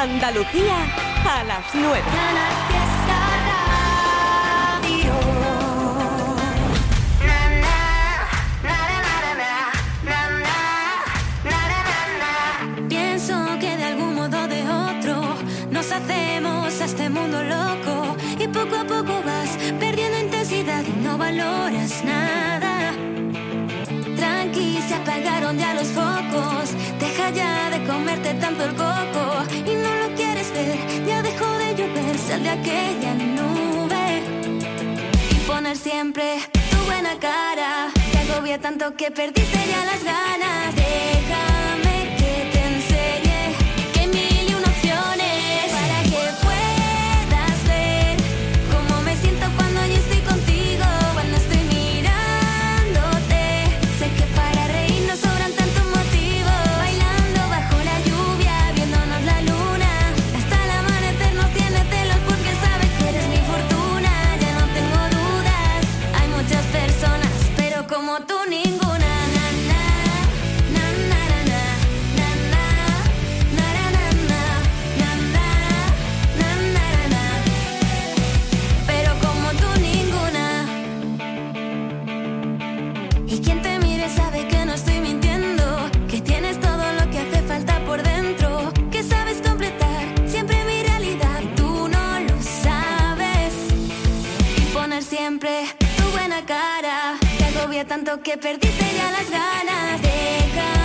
Andalucía a las 9. Pienso que de algún modo de otro nos hacemos a este mundo loco y poco a poco vas perdiendo intensidad y no valoras nada. Tranqui, se apagaron ya los focos, deja ya de comerte tanto el coco y poner siempre tu buena cara. Te agobia tanto que perdiste ya las ganas. Déjame que perdiste ya las ganas. Déjame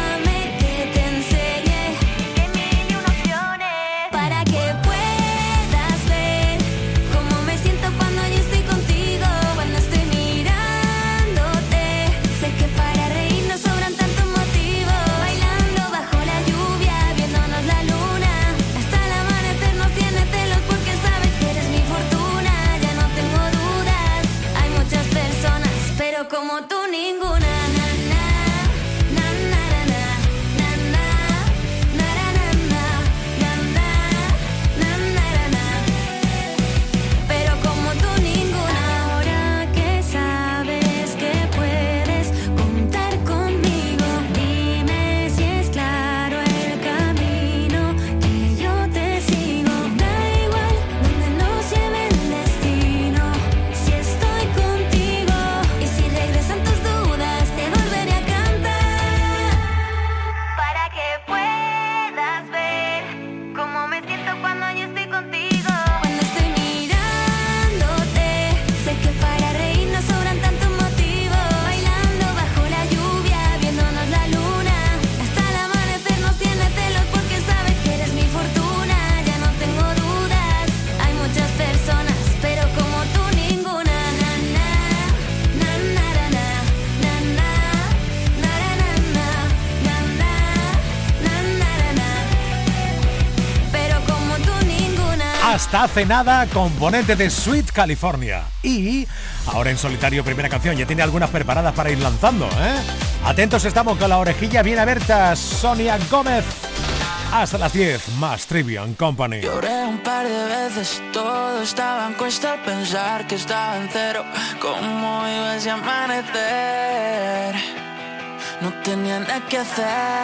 hace nada, componente de Sweet California. Y ahora en solitario, primera canción, ya tiene algunas preparadas para ir lanzando, ¿eh? Atentos estamos con la orejilla bien abierta, Sonia Gómez. Hasta las 10, más Trivian Company. Lloré un par de veces, todo estaba en cuesta pensar que estaba en cero. ¿Cómo iba ese amanecer? No tenía nada que hacer.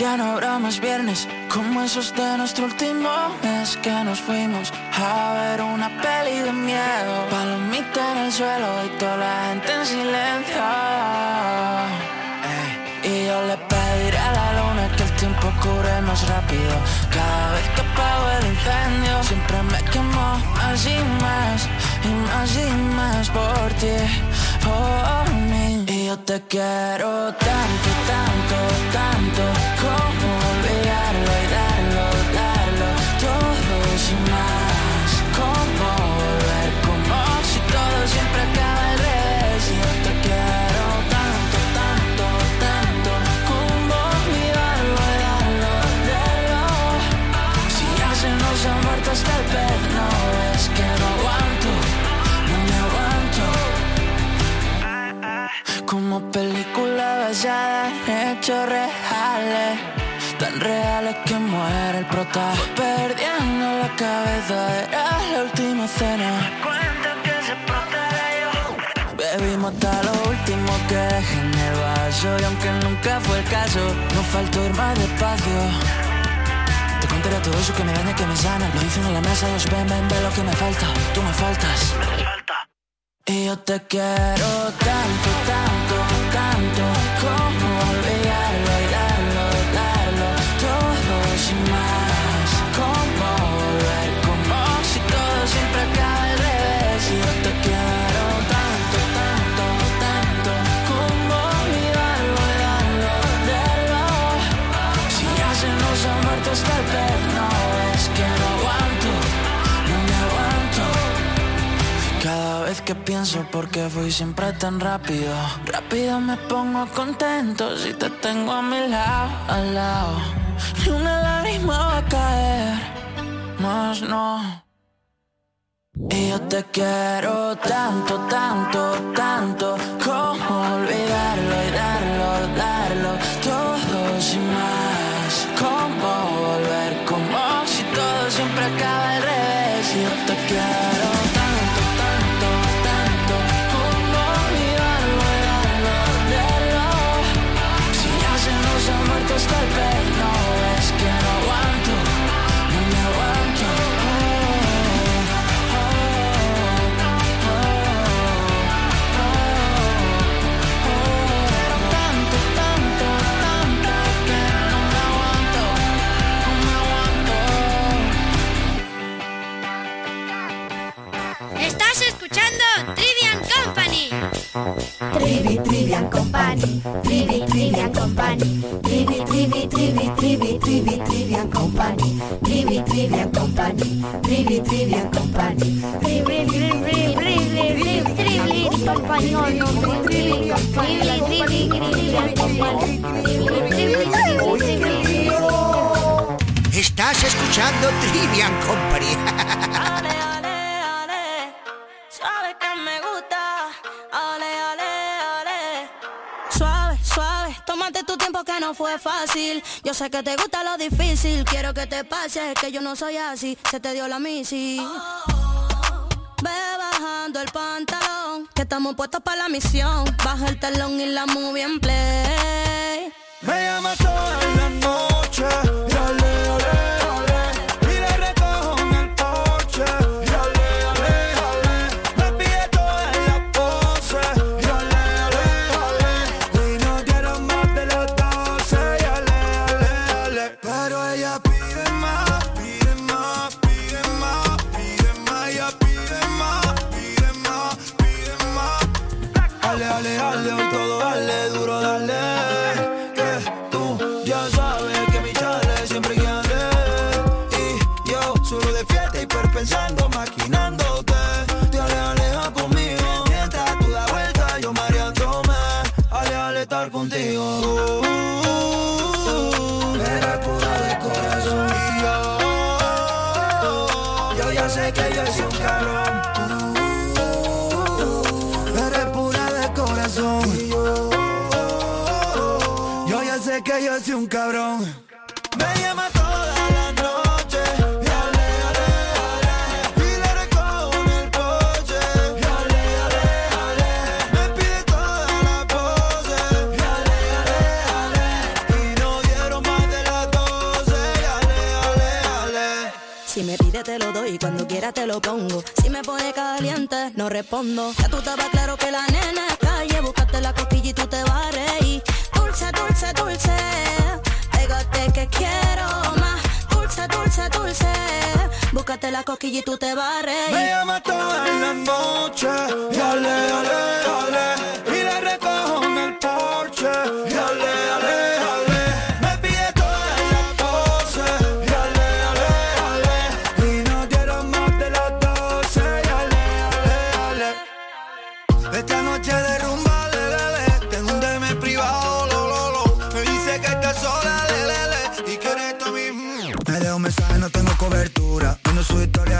Ya no habrá más viernes como esos de nuestro último mes que nos fuimos a ver una peli de miedo. Palomita en el suelo y toda la gente en silencio. Y yo le pediré a la luna que el tiempo cure más rápido. Cada vez que apago el incendio, siempre me quemo más y más, y más y más por ti, por mí. Y yo te quiero tanto, tanto, tanto, basada en hechos reales Tan reales que muere el prota. Perdiendo la cabeza, era la última cena. Cuenta que se yo. Bebimos hasta lo último que dejé en el vaso Y aunque nunca fue el caso, no faltó ir más despacio. Te contaré todo eso que me daña, que me sana. Lo dicen en la mesa, ellos ven, ven, ven lo que me falta. Tú me faltas Y yo te quiero tanto, tanto, tanto Como que pienso por qué fui siempre tan rápido. Rápido me pongo contento si te tengo a mi lado, al lado. Ni una lágrima va a caer, más no. Y yo te quiero tanto, tanto, tanto. Como olvidarlo y darlo, darlo Todo sin más Como volver, como si todo siempre acaba revés Estás escuchando. Trivi, Trivian Company, Trivi, Trivian Company, Trivi, Trivi, Trivi, Trivi, Trivi, Trivian Company, Trivi, Trivian Company, Trivi, Trivian Company, Trivi, Trivi, Trivi, Trivi, Trivi, Company, no, no, Trivi, Trivi, Trivi, Trivian Company, Trivi, Trivi, Trivi, Estás escuchando Trivian Company. Ale, ale, ale, suave que me gusta. Tómate tu tiempo que no fue fácil. Yo sé que te gusta lo difícil, quiero que te pase, que yo no soy así. Se te dio la misi. Ve bajando el pantalón, que estamos puestos para la misión. Baja el telón y la movie en play.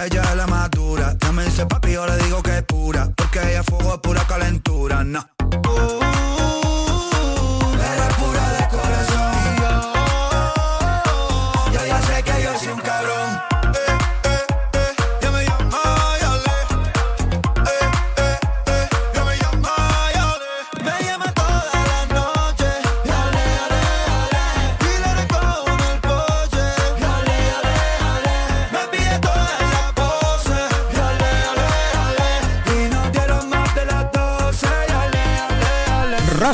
Es la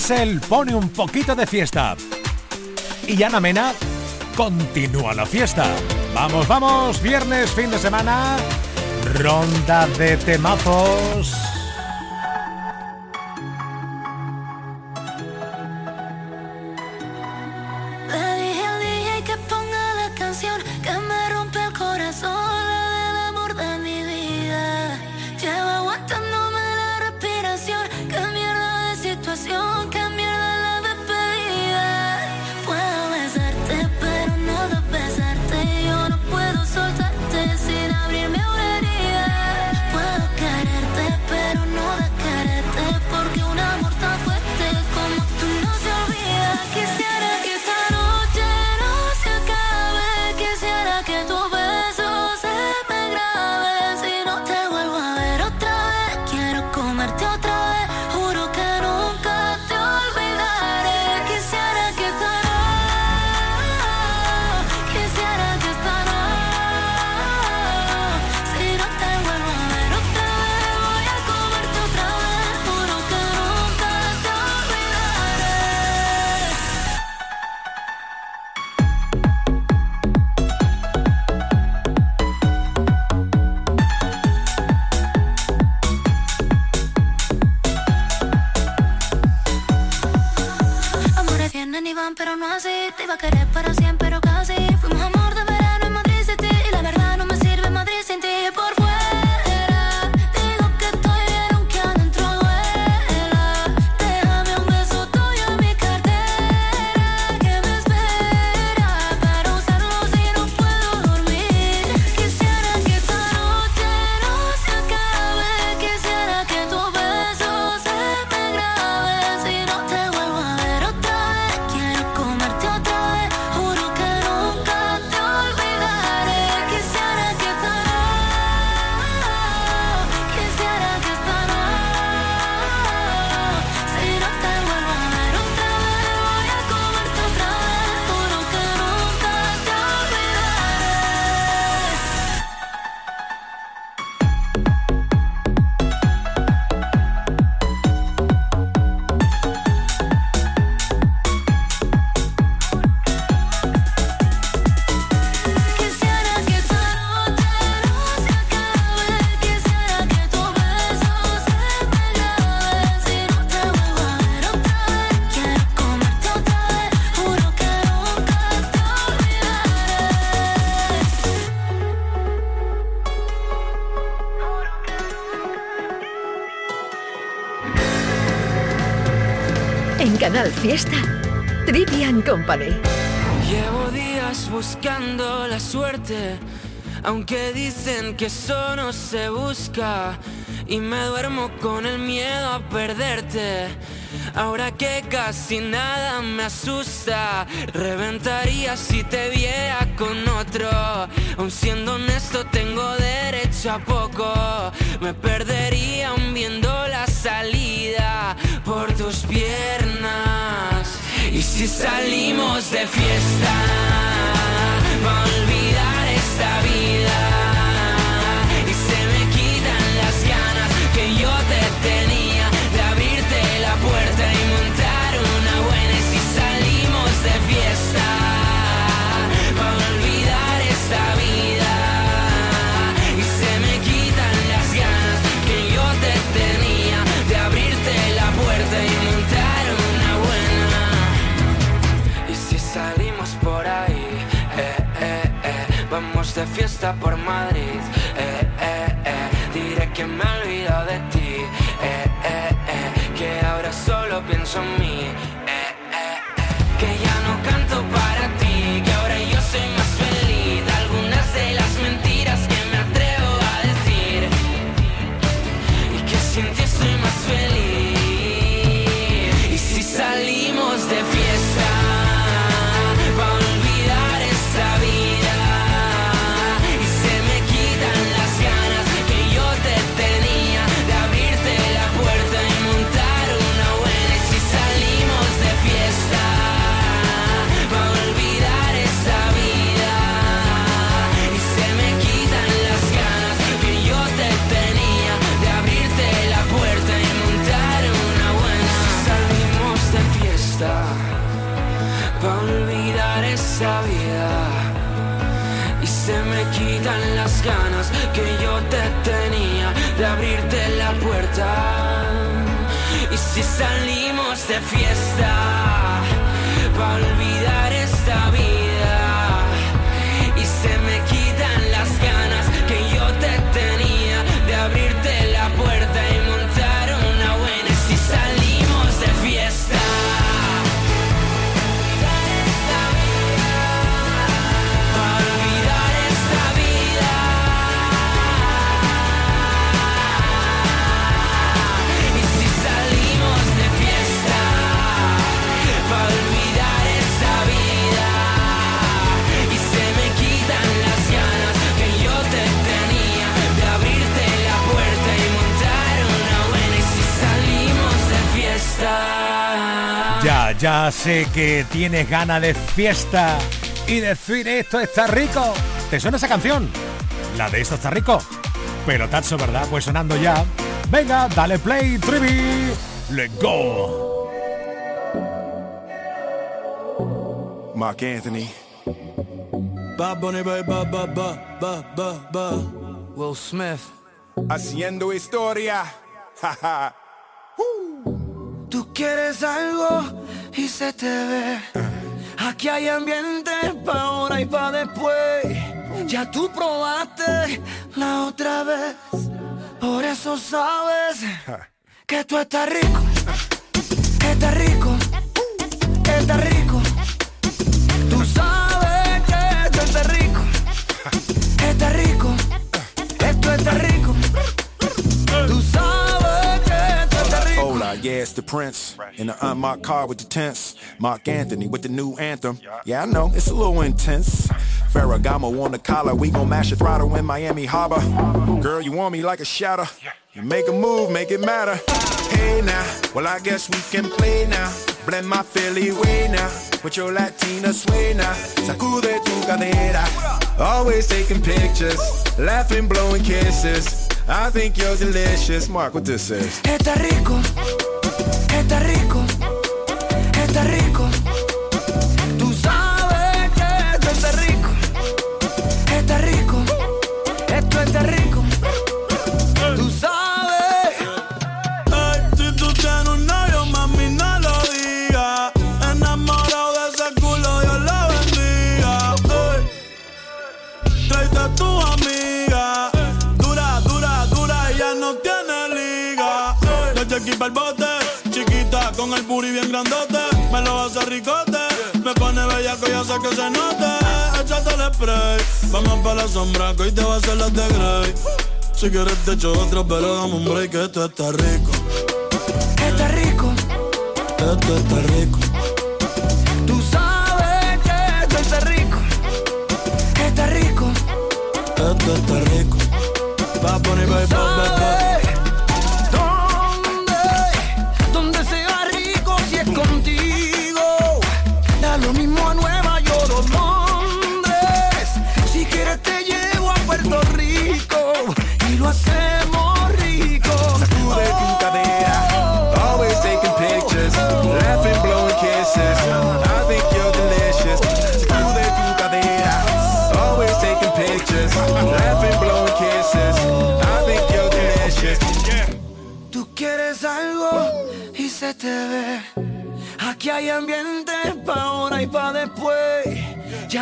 Hassel pone un poquito de fiesta. Y Ana Mena continúa la fiesta. Vamos, vamos, viernes, fin de semana, ronda de temazos. Fiesta. Trivian Company. Llevo días buscando la suerte, aunque dicen que eso no se busca. Y me duermo con el miedo a perderte. Ahora que casi nada me asusta, reventaría si te viera con otro. Aun siendo honesto, tengo derecho a poco. Me perdería aún viendo la salida por tus piernas. Y si salimos de fiesta, va a olvidar esta vida. De fiesta por Madrid. Eh, eh, eh. Diré que me he olvidado de ti. Eh, eh, eh. Que ahora solo pienso en mí. De fiesta, Ya, sé que tienes ganas de fiesta y decir esto está rico. ¿Te suena esa canción? La de esto está rico. Pero tacho, ¿verdad? Pues sonando ya. Venga, dale play, Trivi. Let's go. Mark Anthony. Bad Bunny, ba, ba, ba, ba, ba, ba, ba. Will Smith. Haciendo historia. Jaja. Tú quieres algo y se te ve. Aquí hay ambiente pa' ahora y pa' después. Ya tú probaste la otra vez. Por eso sabes que tú estás rico. Estás rico. Estás rico. Tú sabes que tú estás rico. Estás rico. Esto está rico. Yeah, it's the Prince. In the unmarked car with the tents. Mark Anthony with the new anthem. Yeah, I know, it's a little intense. Ferragamo on the collar, we gon' mash your throttle in Miami Harbor. Girl, you want me like a shadow. You make a move, make it matter. Hey now, well I guess we can play now. Blend my Philly way now. With your Latina sway now. Sacude tu cadera. Always taking pictures. Laughing, blowing kisses. I think you're delicious. Mark, what this is. Está rico, está rico, está rico. Grandote. Me lo hace ricote, me pone bella que ya sé que se note. Échate el spray, vamos para la sombra que hoy te va a hacer las de Grey. Si quieres te echo otro, pero dame un break que esto está rico. Está rico, Esto está rico. tú sabes que esto está rico, está rico. Esto está rico. Va a poner,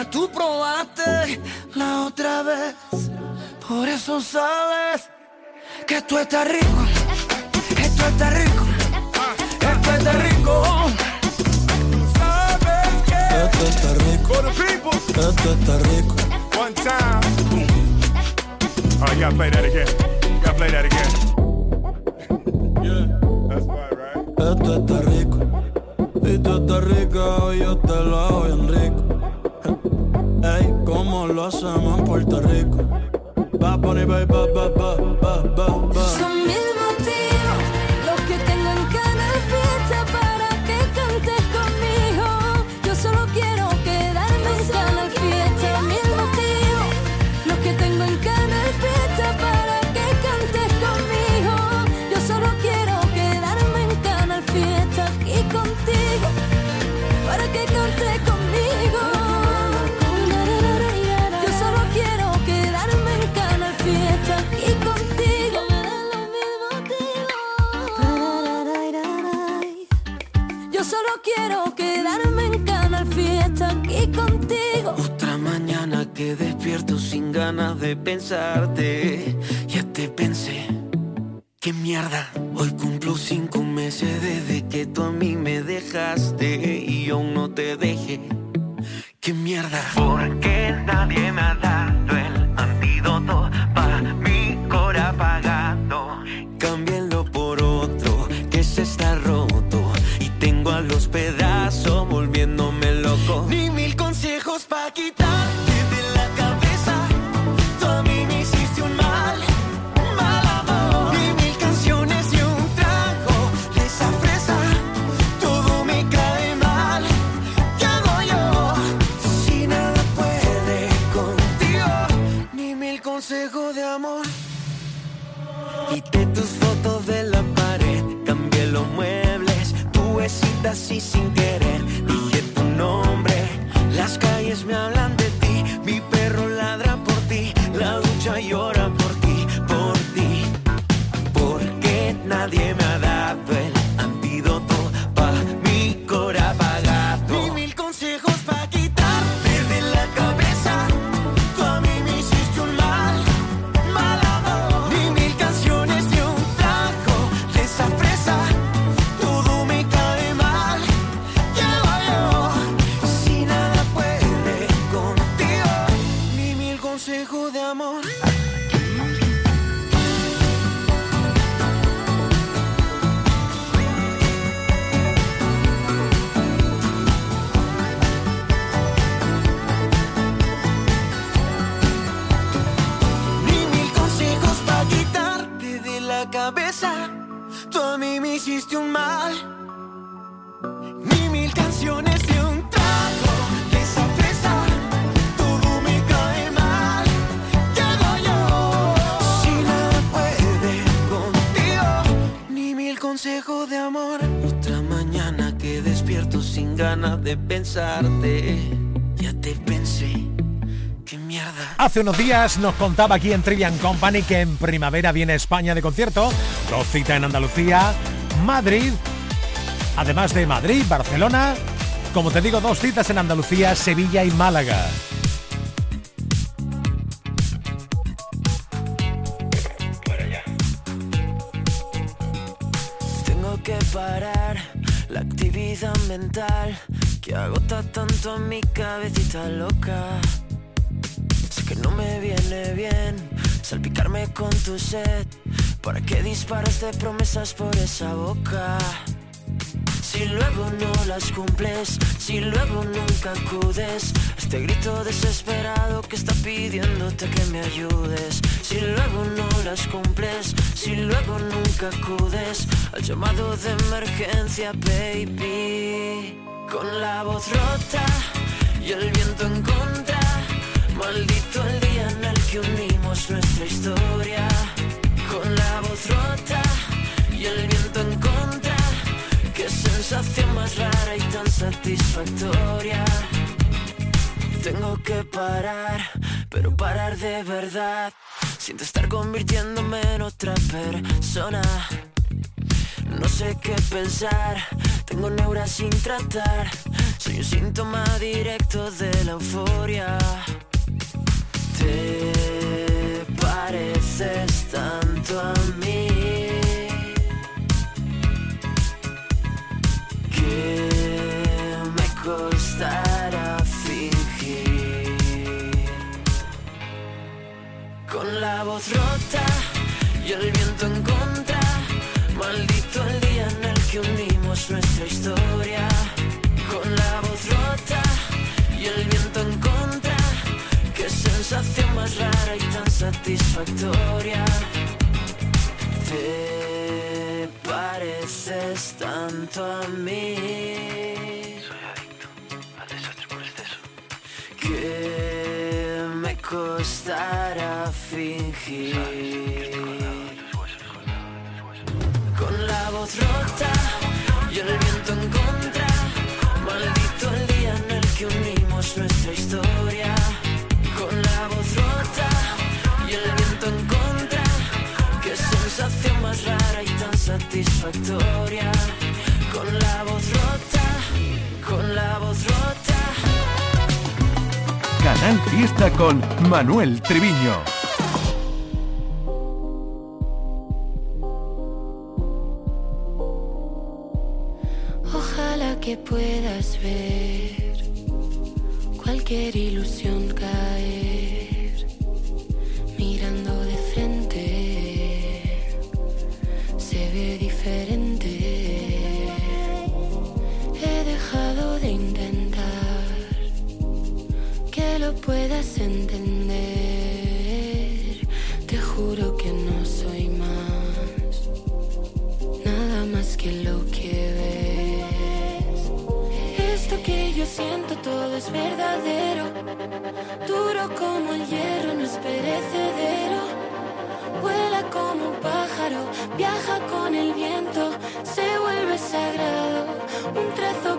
Ya tú probaste la otra vez. Por eso sabes que esto está rico. Esto está rico. Esto está rico. Sabes que Esto está rico. Esto está rico. One time. Oh, you gotta play that again. You gotta play that again. Yeah. That's right, right? Esto está rico. Y tú estás rica y yo te lo hago bien rico. Ey, como lo hacemos en Puerto Rico. Va a poner, va, va, va, va, va, de pensarte. Ya te pensé. ¿Qué mierda? Hoy cumplo cinco meses desde que tú a mí me dejaste y aún no te dejé. ¿Qué mierda? Porque nadie me ha dado de pensarte. Ya te pensé. ¿Qué mierda? Hace unos días nos contaba aquí en Trivian Company que en primavera viene España de concierto, dos citas en Andalucía, Madrid, además de Madrid, Barcelona, como te digo, dos citas en Andalucía, Sevilla y Málaga. Actividad mental que agota tanto a mi cabecita loca. Sé que no me viene bien salpicarme con tu sed. ¿Para qué disparas de promesas por esa boca? Si luego no las cumples, si luego nunca acudes este grito desesperado que está pidiéndote que me ayudes. Si luego no las cumples, si luego nunca acudes al llamado de emergencia, baby. Con la voz rota y el viento en contra, maldito el día en el que unimos nuestra historia. Con la voz rota y el viento en contra. Qué sensación más rara y tan satisfactoria. Tengo que parar, pero parar de verdad. Siento estar convirtiéndome en otra persona. No sé qué pensar, tengo neuras sin tratar. Soy un síntoma directo de la euforia. Te pareces tanto a mí. Voz rota y el viento en contra, maldito el día en el que unimos nuestra historia. Con la voz rota y el viento en contra, qué sensación más rara y tan satisfactoria. Te pareces tanto a mí. Costará fingir. Con la voz rota y el viento en contra. Maldito el día en el que unimos nuestra historia. Con la voz rota y el viento en contra. Qué sensación más rara y tan satisfactoria. Canal Fiesta con Manuel Triviño. Ojalá que puedas ver cualquier yo siento todo es verdadero. Duro como el hierro no es perecedero. Vuela como un pájaro viaja con el viento se vuelve sagrado. Un trazo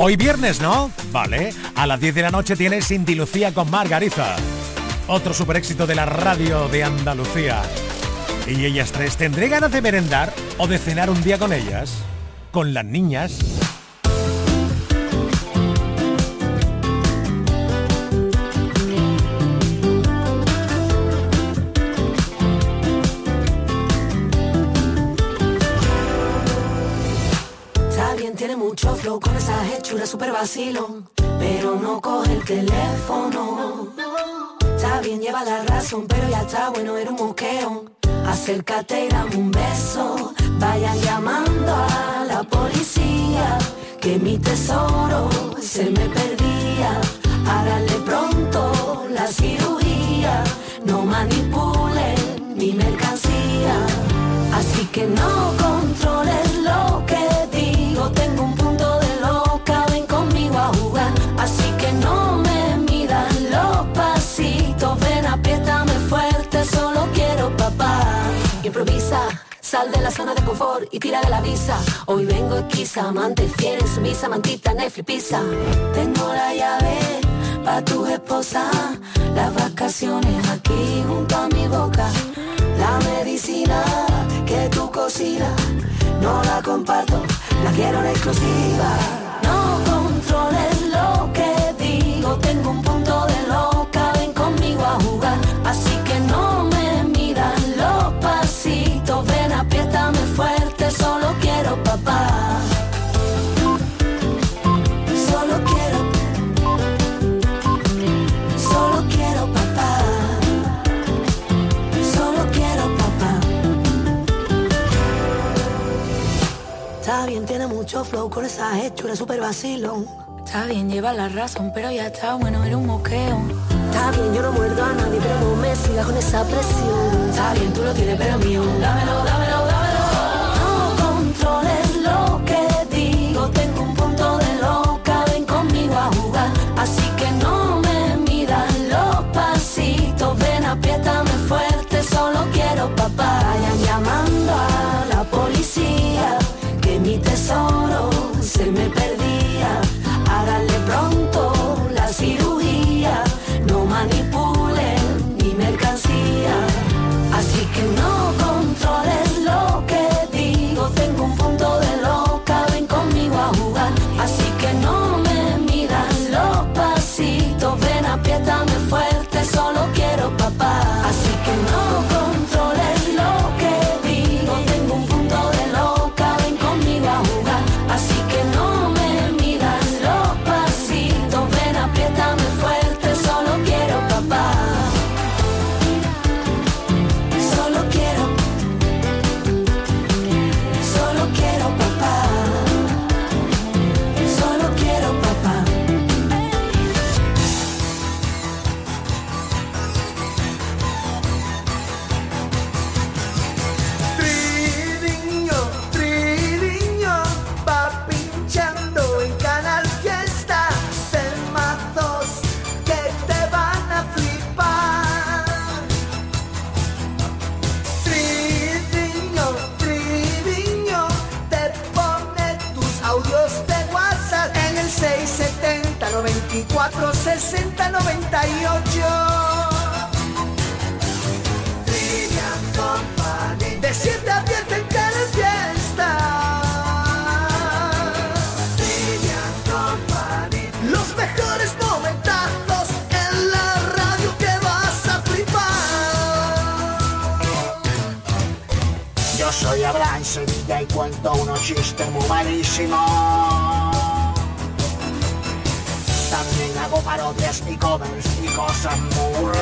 Hoy viernes, ¿no? Vale. A las 10 de la noche tienes Cindy Lucía con Margariza. Otro super éxito de la radio de Andalucía. Y ellas tres, ¿tendré ganas de merendar o de cenar un día con ellas? Con las niñas. Esa hechura super vacilón, pero no coge el teléfono. Está bien, lleva la razón, pero ya está bueno, era un moqueo. Acércate y dame un beso. Vayan llamando a la policía, que mi tesoro se me perdía. Háganle pronto la cirugía, no manipulen mi mercancía. Así que no controles lo apriétame fuerte, solo quiero papá. Improvisa, sal de la zona de confort y tira de la visa. Hoy vengo esquiza, amante fiel, sumisa, mantita, Netflix. Tengo la llave pa' tu esposa, las vacaciones aquí junto a mi boca. La medicina que tú cocinas, no la comparto, la quiero en exclusiva. No controles lo que digo, tengo un flow con esa hechura super vacilón. Está bien, lleva la razón, pero ya está bueno, era un moqueo. Está bien, yo no muerdo a nadie, pero no me sigas con esa presión. Está bien, tú lo tienes, pero es mío. Dámelo, dámelo, dámelo. No controles lo que digo, tengo un punto de loca, ven conmigo a jugar. Así que no me midan los pasitos, ven apriétame fuerte, solo quiero papá. Vayan llamando a la policía, que mi tesoro se me perdía. Háganle pronto la cirugía, 46098. De 7 a 10 en cada fiesta. Los mejores momentazos en la radio que vas a flipar. Yo soy Abraham Sevilla y cuento unos chistes muy malísimos. También hago parodias y covers y cosas muy.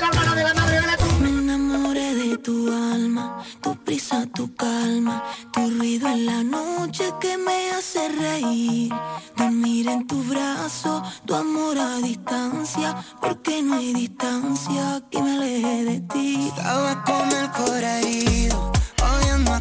La hermana de la madre de la tumba. Me enamoré de tu alma, tu prisa, tu calma, tu ruido en la noche que me hace reír. Dormir en tu brazo, tu amor a distancia, porque no hay distancia que me aleje de ti. Estaba con el cora herido, oyendo a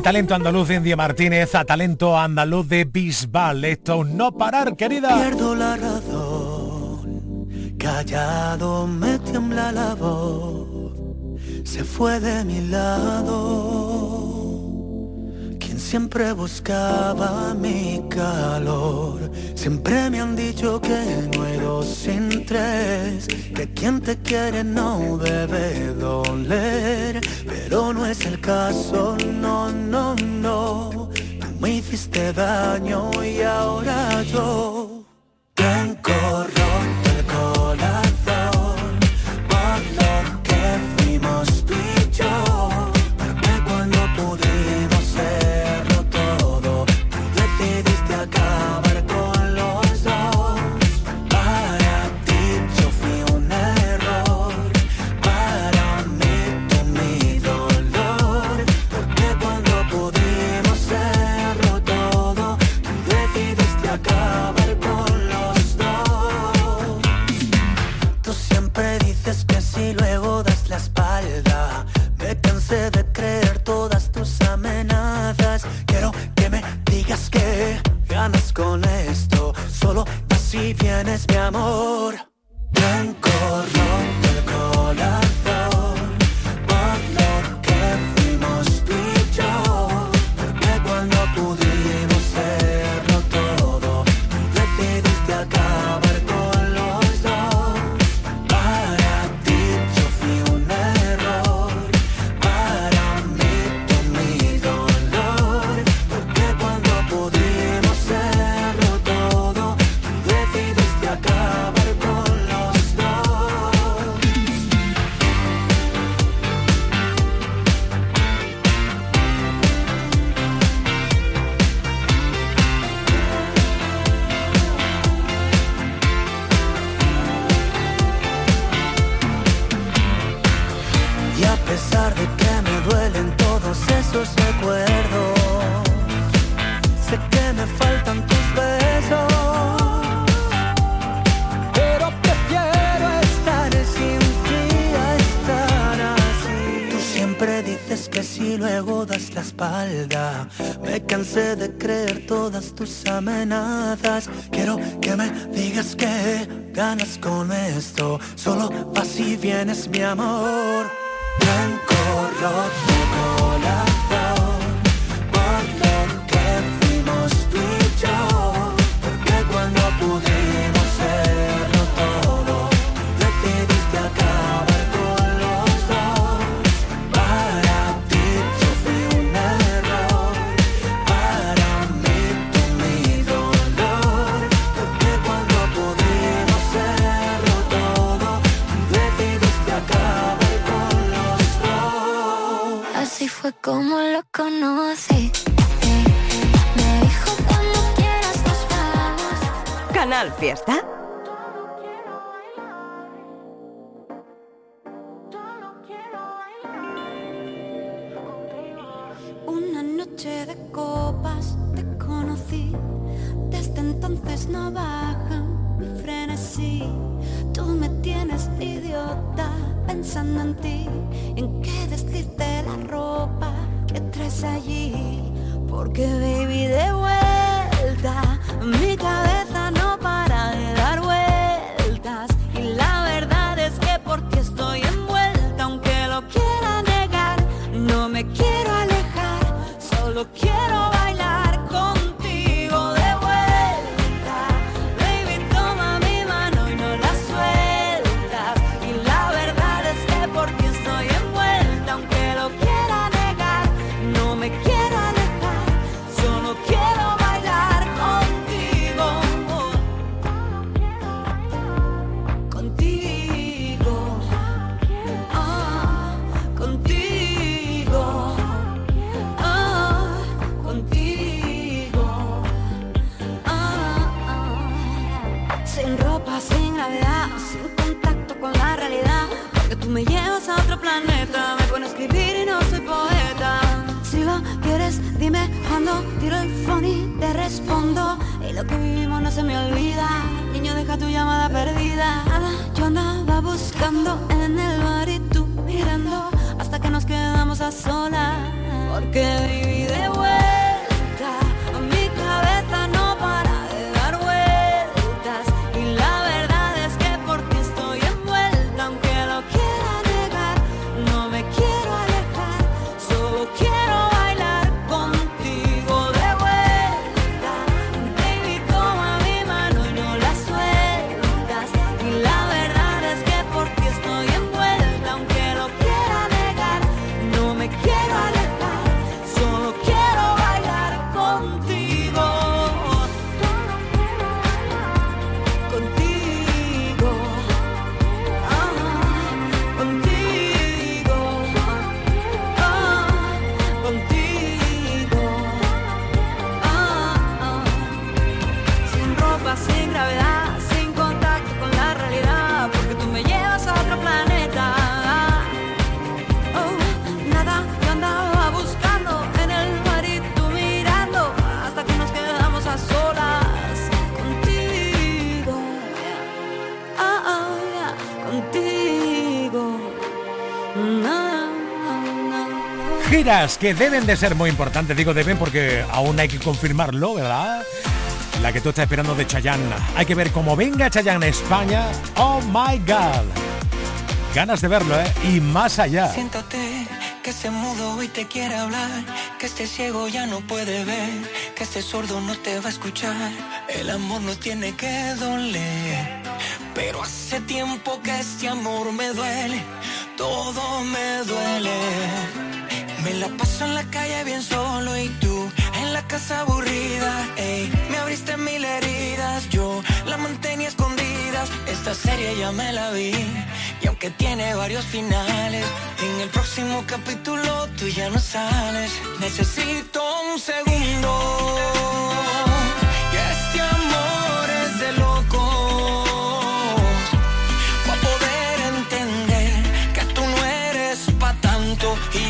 talento andaluz de India Martínez a talento andaluz de Bisbal. Esto no parar, querida. Pierdo la razón, callado me tiembla la voz, se fue de mi lado, quien siempre buscaba mi calor Siempre me han dicho que no hay dos sin tres, que quien te quiere no debe doler, pero no es el caso, no, no, no. Tú me hiciste daño y ahora yo tienes mi amor. tus amenazas. Quiero que me digas que ganas con noche de copas te conocí, desde entonces no baja mi frenesí. Tú me tienes idiota pensando en ti, en qué deslice la ropa que traes allí, porque baby de vuelta mi cabeza. olvidada Yo andaba buscando en el bar y tú mirando Hasta que nos quedamos a solas. Porque que deben de ser muy importantes, digo deben porque aún hay que confirmarlo, ¿verdad? La que tú estás esperando de Chayanne. Hay que ver cómo venga Chayanne a España. Oh my god. Ganas de verlo, ¿eh? Y más allá. Siéntate que se mudo y te quiere hablar, que este ciego ya no puede ver, que este sordo no te va a escuchar. El amor no tiene que doler, pero hace tiempo que este amor me duele, todo me duele. Me la paso en la calle bien solo y tú en la casa aburrida. Ey, me abriste mil heridas, yo la mantenía escondidas. Esta serie ya me la vi y aunque tiene varios finales, en el próximo capítulo tú ya no sales. Necesito un segundo. Y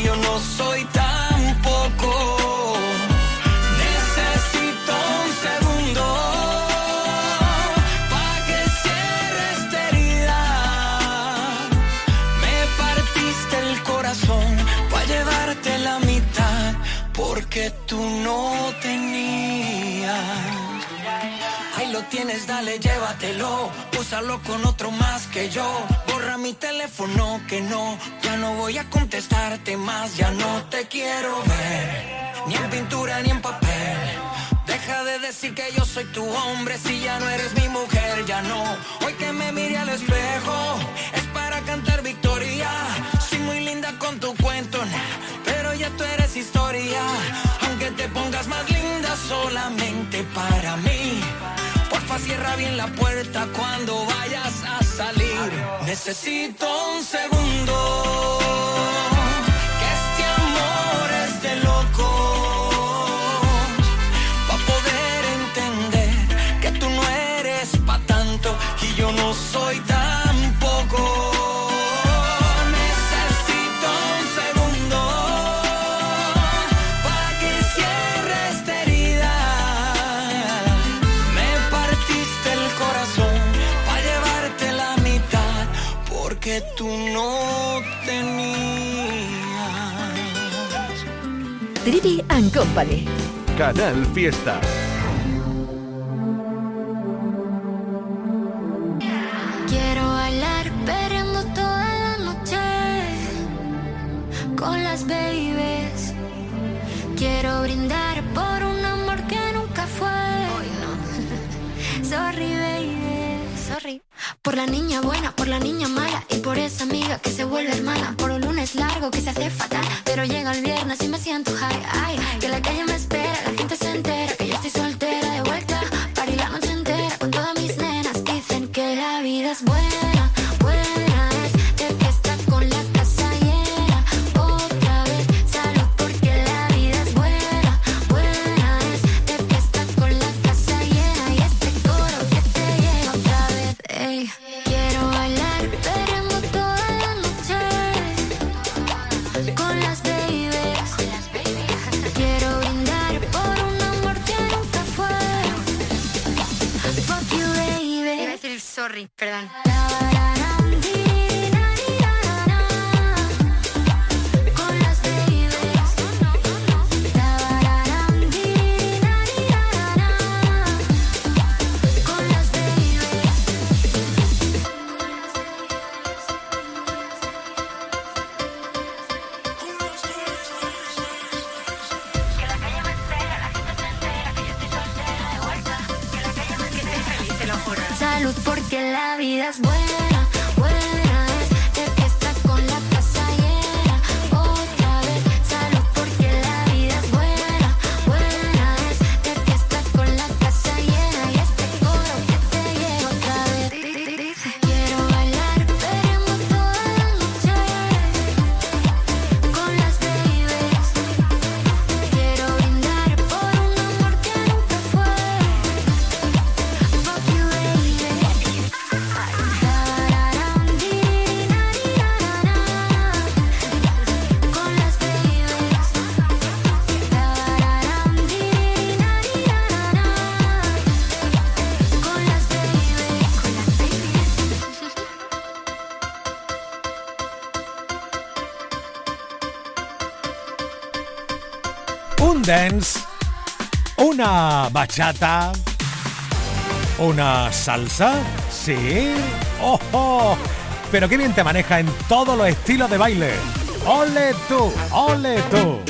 tienes, dale, llévatelo. Úsalo con otro más que yo. Borra mi teléfono que no. Ya no voy a contestarte más. Ya no te quiero ver. Ni en pintura ni en papel. Deja de decir que yo soy tu hombre si ya no eres mi mujer. Ya no. Hoy que me mire al espejo es para cantar victoria. Soy muy linda con tu cuento, pero ya tú eres historia. Aunque te pongas más linda solamente para mí. Cierra bien la puerta cuando vayas a salir. Necesito un segundo. Que este amor es de locos. And Company. Canal Fiesta. Quiero bailar perreando toda la noche con las babies. Quiero brindar por un amor que nunca fue. Sorry, baby, sorry. Por la niña buena, por la niña mala y por esa amiga que se una bachata, una salsa, sí, ojo, oh, pero qué bien te maneja en todos los estilos de baile. Ole tú, ole tú.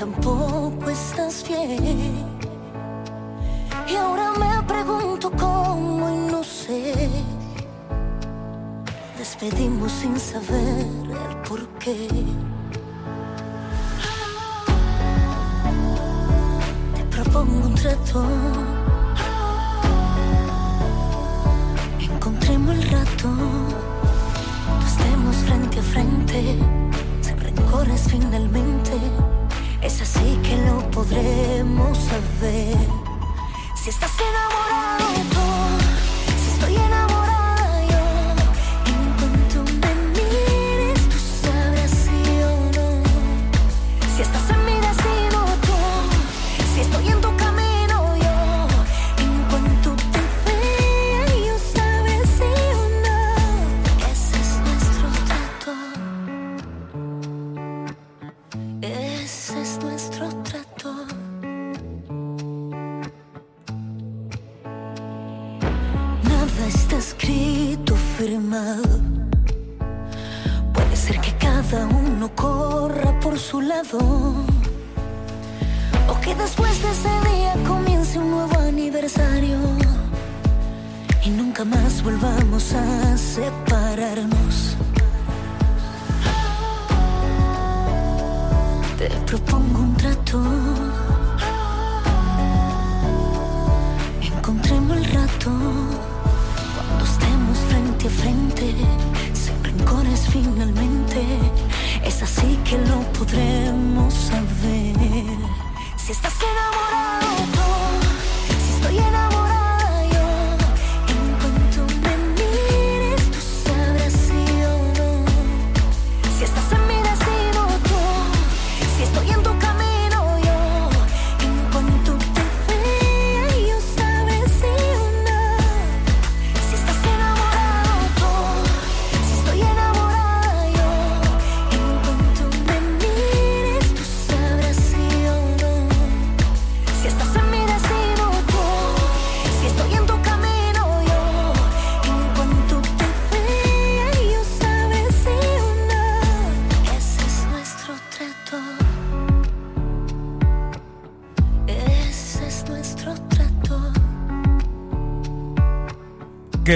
tampoco estás bien Y ahora me pregunto cómo y no sé. Despedimos sin saber.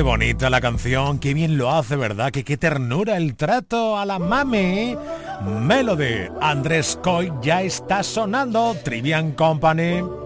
Bonita la canción, qué bien lo hace, ¿verdad? Que qué ternura el trato a la mami. Melody, Andrés Coy ya está sonando, Trivian Company.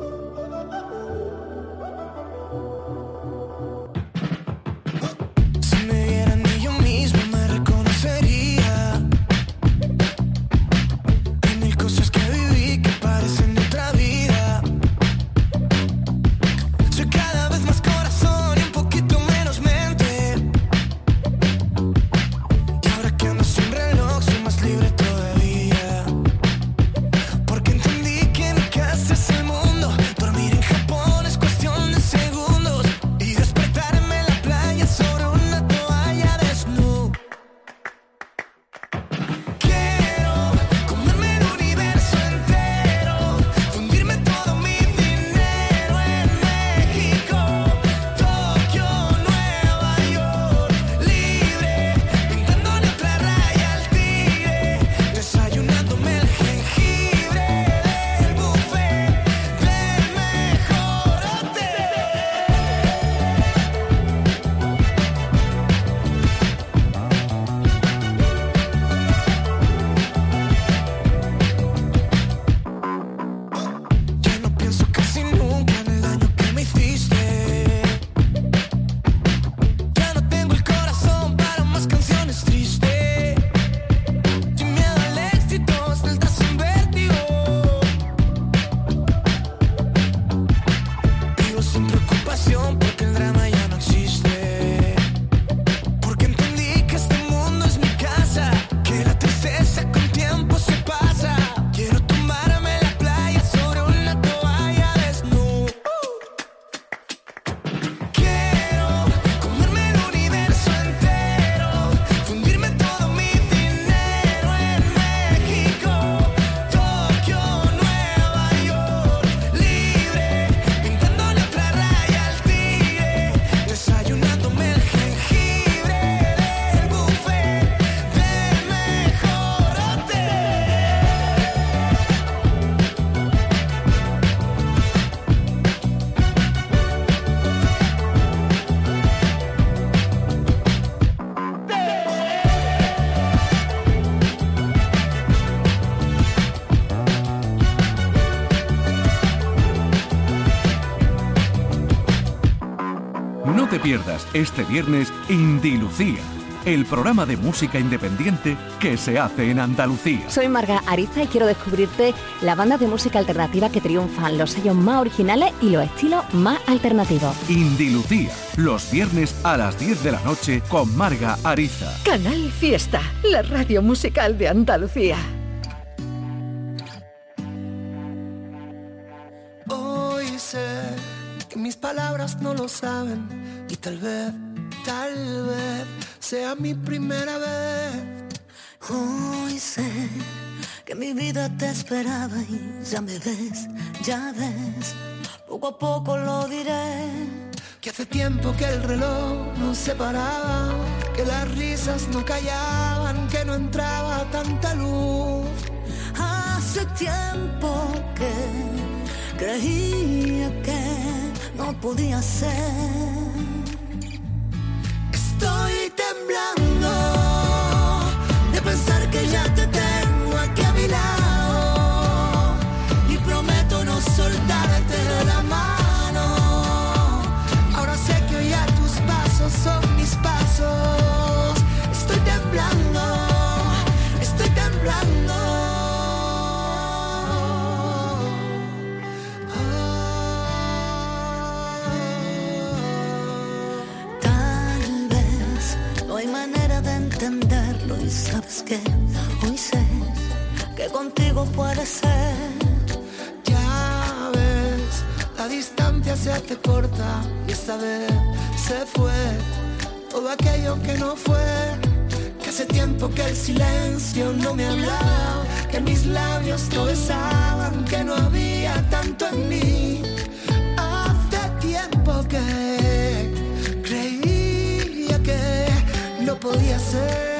Este viernes Indilucía el programa de música independiente que se hace en Andalucía. Soy Marga Ariza y quiero descubrirte la banda de música alternativa que triunfan, los sellos más originales y los estilos más alternativos. Indilucía, los viernes a las 10 de la noche con Marga Ariza. Canal Fiesta, la radio musical de Andalucía. Tal vez, tal vez sea mi primera vez. Hoy sé que mi vida te esperaba y ya me ves, ya ves, poco a poco lo diré. Que hace tiempo que el reloj no se paraba, que las risas no callaban, que no entraba tanta luz. Hace tiempo que creía que no podía ser. Estoy temblando Sabes que hoy sé que contigo puede ser. Ya ves, la distancia se hace corta y esta vez se fue todo aquello que no fue. Que hace tiempo que el silencio no me hablaba, que mis labios no besaban, que no había tanto en mí. Hace tiempo que creía que no podía ser.